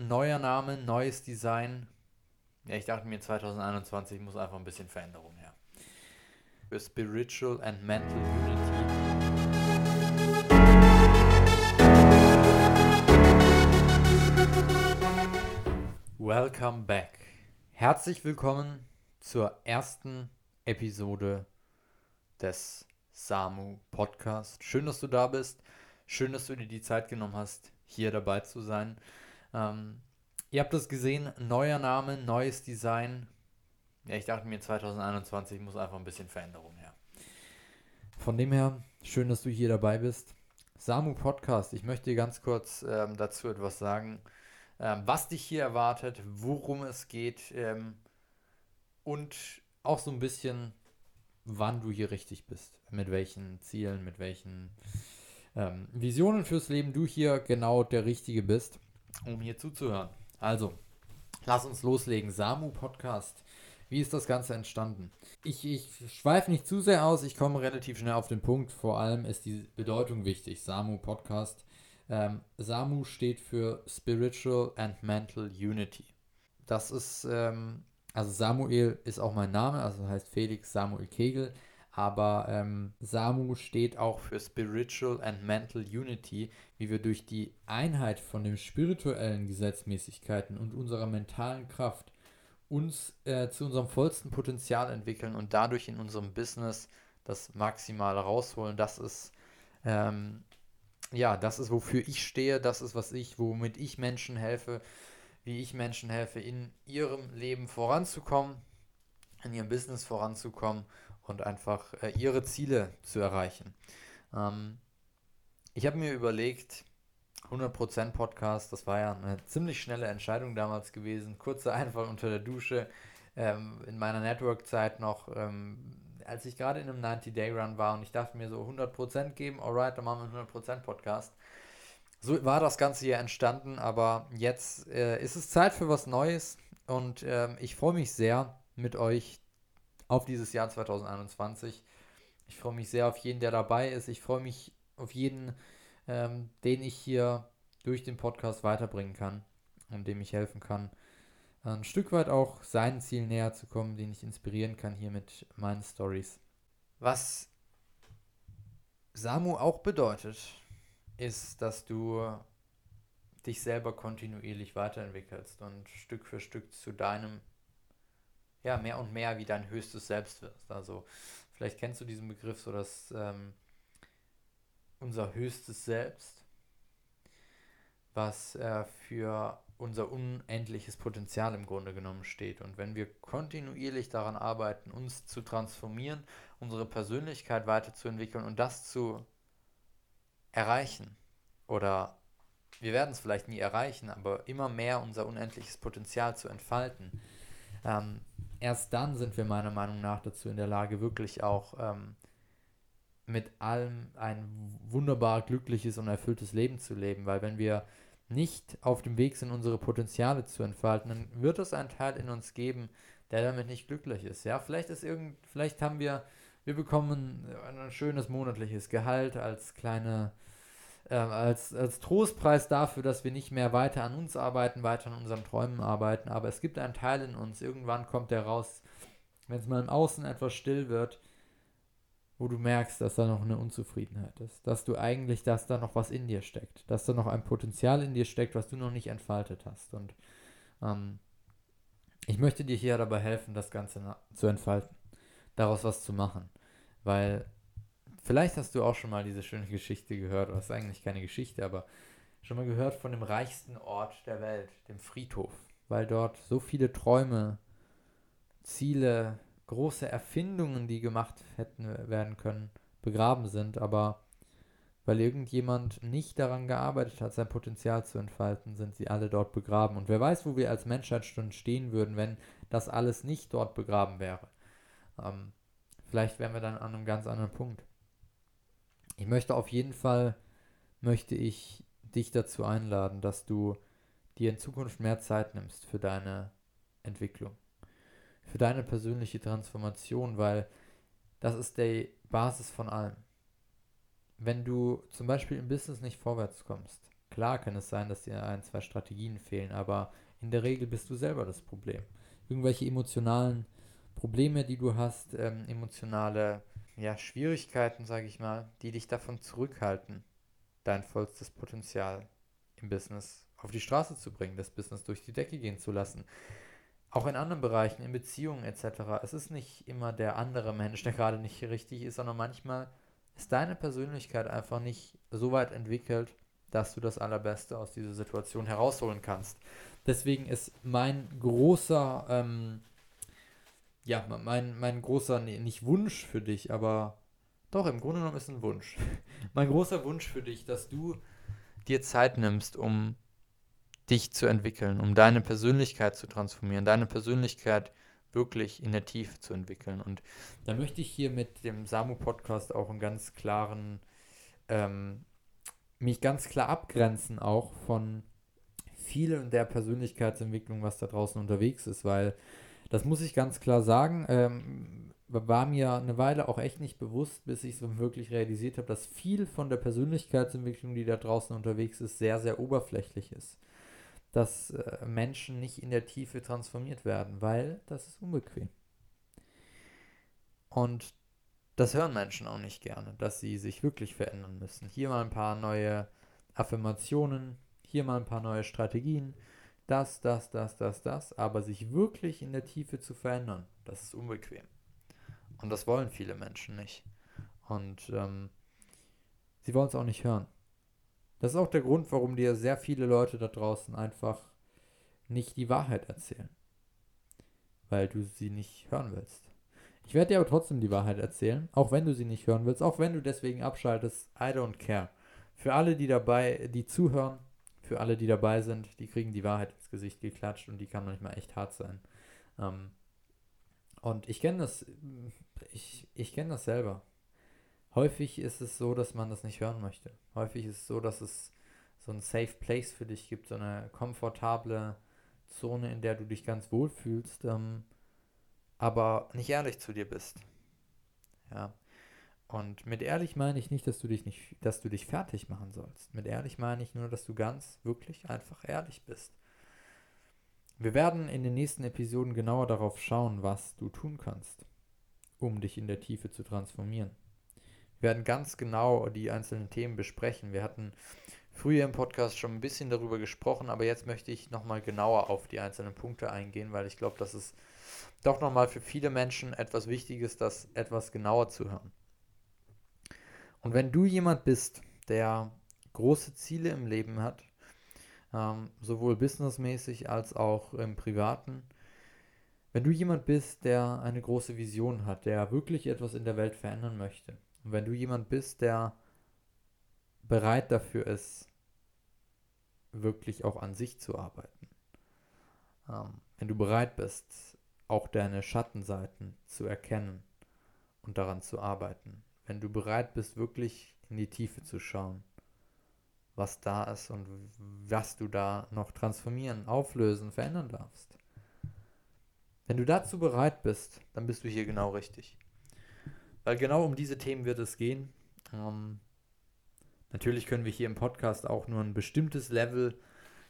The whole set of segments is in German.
neuer Name, neues Design. Ja, ich dachte mir, 2021 muss einfach ein bisschen Veränderung her. Für Spiritual and Mental Unity. Welcome back. Herzlich willkommen zur ersten Episode des Samu Podcast. Schön, dass du da bist. Schön, dass du dir die Zeit genommen hast, hier dabei zu sein. Ähm, ihr habt das gesehen, neuer Name, neues Design. Ja, ich dachte mir, 2021 muss einfach ein bisschen Veränderung her. Von dem her, schön, dass du hier dabei bist. Samu Podcast, ich möchte dir ganz kurz ähm, dazu etwas sagen, ähm, was dich hier erwartet, worum es geht ähm, und auch so ein bisschen, wann du hier richtig bist, mit welchen Zielen, mit welchen ähm, Visionen fürs Leben du hier genau der Richtige bist um hier zuzuhören. Also, lass uns loslegen. Samu Podcast. Wie ist das Ganze entstanden? Ich, ich schweife nicht zu sehr aus, ich komme relativ schnell auf den Punkt. Vor allem ist die Bedeutung wichtig. Samu Podcast. Ähm, Samu steht für Spiritual and Mental Unity. Das ist, ähm, also Samuel ist auch mein Name, also heißt Felix Samuel Kegel aber ähm, SAMU steht auch für Spiritual and Mental Unity, wie wir durch die Einheit von den spirituellen Gesetzmäßigkeiten und unserer mentalen Kraft uns äh, zu unserem vollsten Potenzial entwickeln und dadurch in unserem Business das Maximale rausholen. Das ist ähm, ja, das ist wofür ich stehe, das ist was ich, womit ich Menschen helfe, wie ich Menschen helfe, in ihrem Leben voranzukommen, in ihrem Business voranzukommen und einfach äh, ihre Ziele zu erreichen. Ähm, ich habe mir überlegt, 100% Podcast, das war ja eine ziemlich schnelle Entscheidung damals gewesen, kurzer Einfall unter der Dusche, ähm, in meiner Network-Zeit noch, ähm, als ich gerade in einem 90-Day-Run war und ich dachte mir so 100% geben, alright, dann machen wir einen 100% Podcast. So war das Ganze hier entstanden, aber jetzt äh, ist es Zeit für was Neues und ähm, ich freue mich sehr, mit euch auf dieses Jahr 2021. Ich freue mich sehr auf jeden, der dabei ist. Ich freue mich auf jeden, ähm, den ich hier durch den Podcast weiterbringen kann und dem ich helfen kann, ein Stück weit auch seinen Zielen näher zu kommen, den ich inspirieren kann hier mit meinen Stories. Was Samu auch bedeutet, ist, dass du dich selber kontinuierlich weiterentwickelst und Stück für Stück zu deinem ja, mehr und mehr wie dein höchstes Selbst wirst. Also vielleicht kennst du diesen Begriff so, dass ähm, unser höchstes Selbst, was äh, für unser unendliches Potenzial im Grunde genommen steht. Und wenn wir kontinuierlich daran arbeiten, uns zu transformieren, unsere Persönlichkeit weiterzuentwickeln und das zu erreichen, oder wir werden es vielleicht nie erreichen, aber immer mehr unser unendliches Potenzial zu entfalten, ähm, erst dann sind wir meiner Meinung nach dazu in der Lage, wirklich auch ähm, mit allem ein wunderbar glückliches und erfülltes Leben zu leben. Weil wenn wir nicht auf dem Weg sind, unsere Potenziale zu entfalten, dann wird es einen Teil in uns geben, der damit nicht glücklich ist. Ja, vielleicht ist irgend, vielleicht haben wir, wir bekommen ein schönes monatliches Gehalt als kleine äh, als, als Trostpreis dafür, dass wir nicht mehr weiter an uns arbeiten, weiter an unseren Träumen arbeiten. Aber es gibt einen Teil in uns, irgendwann kommt der raus, wenn es mal im Außen etwas still wird, wo du merkst, dass da noch eine Unzufriedenheit ist, dass du eigentlich, dass da noch was in dir steckt, dass da noch ein Potenzial in dir steckt, was du noch nicht entfaltet hast. Und ähm, ich möchte dir hier dabei helfen, das Ganze zu entfalten, daraus was zu machen, weil Vielleicht hast du auch schon mal diese schöne Geschichte gehört, oder ist eigentlich keine Geschichte, aber schon mal gehört von dem reichsten Ort der Welt, dem Friedhof, weil dort so viele Träume, Ziele, große Erfindungen, die gemacht hätten werden können, begraben sind, aber weil irgendjemand nicht daran gearbeitet hat, sein Potenzial zu entfalten, sind sie alle dort begraben. Und wer weiß, wo wir als Menschheit schon stehen würden, wenn das alles nicht dort begraben wäre. Ähm, vielleicht wären wir dann an einem ganz anderen Punkt. Ich möchte auf jeden Fall, möchte ich dich dazu einladen, dass du dir in Zukunft mehr Zeit nimmst für deine Entwicklung, für deine persönliche Transformation, weil das ist die Basis von allem. Wenn du zum Beispiel im Business nicht vorwärts kommst, Klar kann es sein, dass dir ein, zwei Strategien fehlen, aber in der Regel bist du selber das Problem. Irgendwelche emotionalen Probleme, die du hast, ähm, emotionale ja, Schwierigkeiten, sage ich mal, die dich davon zurückhalten, dein vollstes Potenzial im Business auf die Straße zu bringen, das Business durch die Decke gehen zu lassen. Auch in anderen Bereichen, in Beziehungen etc. Es ist nicht immer der andere Mensch, der gerade nicht richtig ist, sondern manchmal ist deine Persönlichkeit einfach nicht so weit entwickelt, dass du das Allerbeste aus dieser Situation herausholen kannst. Deswegen ist mein großer, ähm, ja, mein, mein großer, nee, nicht Wunsch für dich, aber doch, im Grunde genommen ist ein Wunsch. mein großer Wunsch für dich, dass du dir Zeit nimmst, um dich zu entwickeln, um deine Persönlichkeit zu transformieren, deine Persönlichkeit wirklich in der Tiefe zu entwickeln. Und da möchte ich hier mit dem Samu-Podcast auch einen ganz klaren ähm, mich ganz klar abgrenzen auch von vielen der Persönlichkeitsentwicklung, was da draußen unterwegs ist, weil das muss ich ganz klar sagen, ähm, war mir eine Weile auch echt nicht bewusst, bis ich es wirklich realisiert habe, dass viel von der Persönlichkeitsentwicklung, die da draußen unterwegs ist, sehr, sehr oberflächlich ist. Dass äh, Menschen nicht in der Tiefe transformiert werden, weil das ist unbequem. Und das hören Menschen auch nicht gerne, dass sie sich wirklich verändern müssen. Hier mal ein paar neue Affirmationen, hier mal ein paar neue Strategien, das, das, das, das, das, aber sich wirklich in der Tiefe zu verändern, das ist unbequem. Und das wollen viele Menschen nicht. Und ähm, sie wollen es auch nicht hören. Das ist auch der Grund, warum dir sehr viele Leute da draußen einfach nicht die Wahrheit erzählen. Weil du sie nicht hören willst. Ich werde dir aber trotzdem die Wahrheit erzählen, auch wenn du sie nicht hören willst, auch wenn du deswegen abschaltest. I don't care. Für alle, die dabei, die zuhören, für alle, die dabei sind, die kriegen die Wahrheit ins Gesicht geklatscht und die kann manchmal echt hart sein. Ähm, und ich kenne das, ich, ich kenne das selber. Häufig ist es so, dass man das nicht hören möchte. Häufig ist es so, dass es so ein Safe Place für dich gibt, so eine komfortable Zone, in der du dich ganz wohl fühlst. Ähm, aber nicht ehrlich zu dir bist. Ja. Und mit ehrlich meine ich nicht, dass du dich nicht, dass du dich fertig machen sollst. Mit ehrlich meine ich nur, dass du ganz wirklich einfach ehrlich bist. Wir werden in den nächsten Episoden genauer darauf schauen, was du tun kannst, um dich in der Tiefe zu transformieren. Wir werden ganz genau die einzelnen Themen besprechen. Wir hatten früher im Podcast schon ein bisschen darüber gesprochen, aber jetzt möchte ich nochmal genauer auf die einzelnen Punkte eingehen, weil ich glaube, dass es doch nochmal für viele Menschen etwas Wichtiges, das etwas genauer zu hören. Und wenn du jemand bist, der große Ziele im Leben hat, ähm, sowohl businessmäßig als auch im privaten, wenn du jemand bist, der eine große Vision hat, der wirklich etwas in der Welt verändern möchte, und wenn du jemand bist, der bereit dafür ist, wirklich auch an sich zu arbeiten, ähm, wenn du bereit bist, auch deine Schattenseiten zu erkennen und daran zu arbeiten. Wenn du bereit bist, wirklich in die Tiefe zu schauen, was da ist und was du da noch transformieren, auflösen, verändern darfst. Wenn du dazu bereit bist, dann bist du hier genau richtig. Weil genau um diese Themen wird es gehen. Ähm, natürlich können wir hier im Podcast auch nur ein bestimmtes Level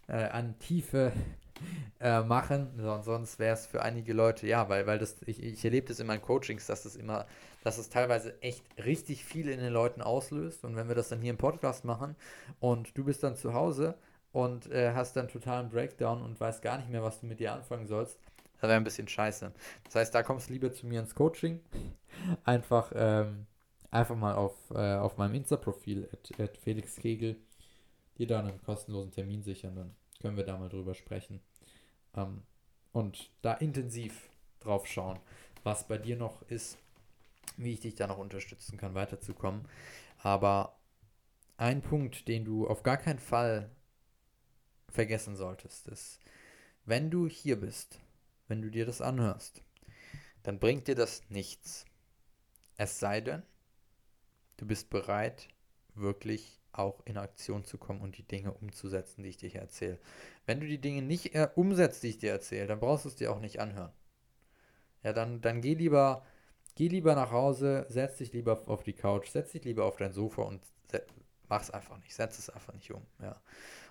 äh, an Tiefe äh, machen. sonst wäre es für einige Leute, ja, weil, weil das, ich, ich erlebe das in meinen Coachings, dass das immer, dass es teilweise echt richtig viel in den Leuten auslöst. Und wenn wir das dann hier im Podcast machen und du bist dann zu Hause und äh, hast dann totalen Breakdown und weißt gar nicht mehr, was du mit dir anfangen sollst, das wäre ein bisschen scheiße. Das heißt, da kommst du lieber zu mir ins Coaching. Einfach, ähm, einfach mal auf, äh, auf meinem Insta-Profil, at, at Felix Kegel, dir dann einen kostenlosen Termin sichern, dann können wir da mal drüber sprechen. Ähm, und da intensiv drauf schauen, was bei dir noch ist, wie ich dich da noch unterstützen kann, weiterzukommen. Aber ein Punkt, den du auf gar keinen Fall vergessen solltest, ist, wenn du hier bist, wenn du dir das anhörst, dann bringt dir das nichts. Es sei denn, du bist bereit, wirklich auch in Aktion zu kommen und die Dinge umzusetzen, die ich dir hier erzähle. Wenn du die Dinge nicht äh, umsetzt, die ich dir erzähle, dann brauchst du es dir auch nicht anhören. Ja, dann, dann geh lieber, geh lieber nach Hause, setz dich lieber auf die Couch, setz dich lieber auf dein Sofa und mach es einfach nicht, setz es einfach nicht um. Ja.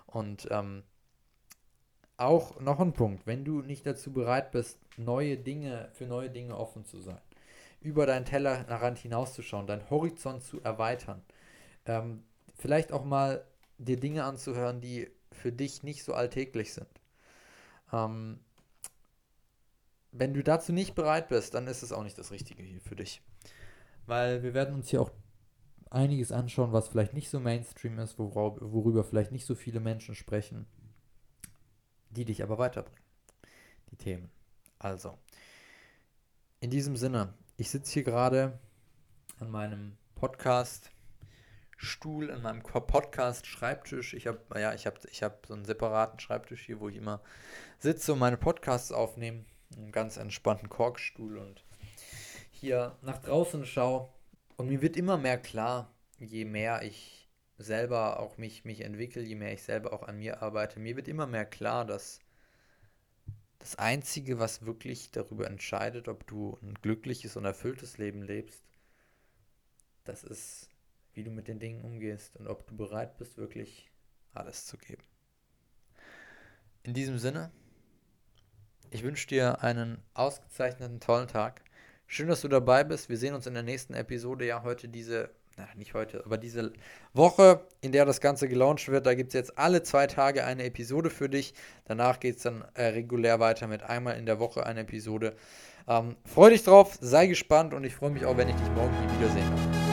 Und ähm, auch noch ein Punkt, wenn du nicht dazu bereit bist, neue Dinge, für neue Dinge offen zu sein, über deinen Tellerrand hinauszuschauen, deinen Horizont zu erweitern, ähm, vielleicht auch mal dir Dinge anzuhören, die für dich nicht so alltäglich sind. Ähm, wenn du dazu nicht bereit bist, dann ist es auch nicht das Richtige hier für dich. Weil wir werden uns hier auch einiges anschauen, was vielleicht nicht so Mainstream ist, worüber, worüber vielleicht nicht so viele Menschen sprechen, die dich aber weiterbringen. Die Themen. Also, in diesem Sinne, ich sitze hier gerade an meinem Podcast Stuhl, an meinem Podcast Schreibtisch. Ich habe ja, ich habe ich habe so einen separaten Schreibtisch hier, wo ich immer sitze und meine Podcasts aufnehme, einen ganz entspannten Korkstuhl und hier nach draußen schaue und mir wird immer mehr klar, je mehr ich selber auch mich, mich entwickle, je mehr ich selber auch an mir arbeite, mir wird immer mehr klar, dass das Einzige, was wirklich darüber entscheidet, ob du ein glückliches und erfülltes Leben lebst, das ist, wie du mit den Dingen umgehst und ob du bereit bist, wirklich alles zu geben. In diesem Sinne, ich wünsche dir einen ausgezeichneten, tollen Tag. Schön, dass du dabei bist. Wir sehen uns in der nächsten Episode. Ja, heute diese, na, nicht heute, aber diese Woche, in der das Ganze gelauncht wird. Da gibt es jetzt alle zwei Tage eine Episode für dich. Danach geht es dann äh, regulär weiter mit einmal in der Woche eine Episode. Ähm, freu dich drauf, sei gespannt und ich freue mich auch, wenn ich dich morgen wiedersehen kann.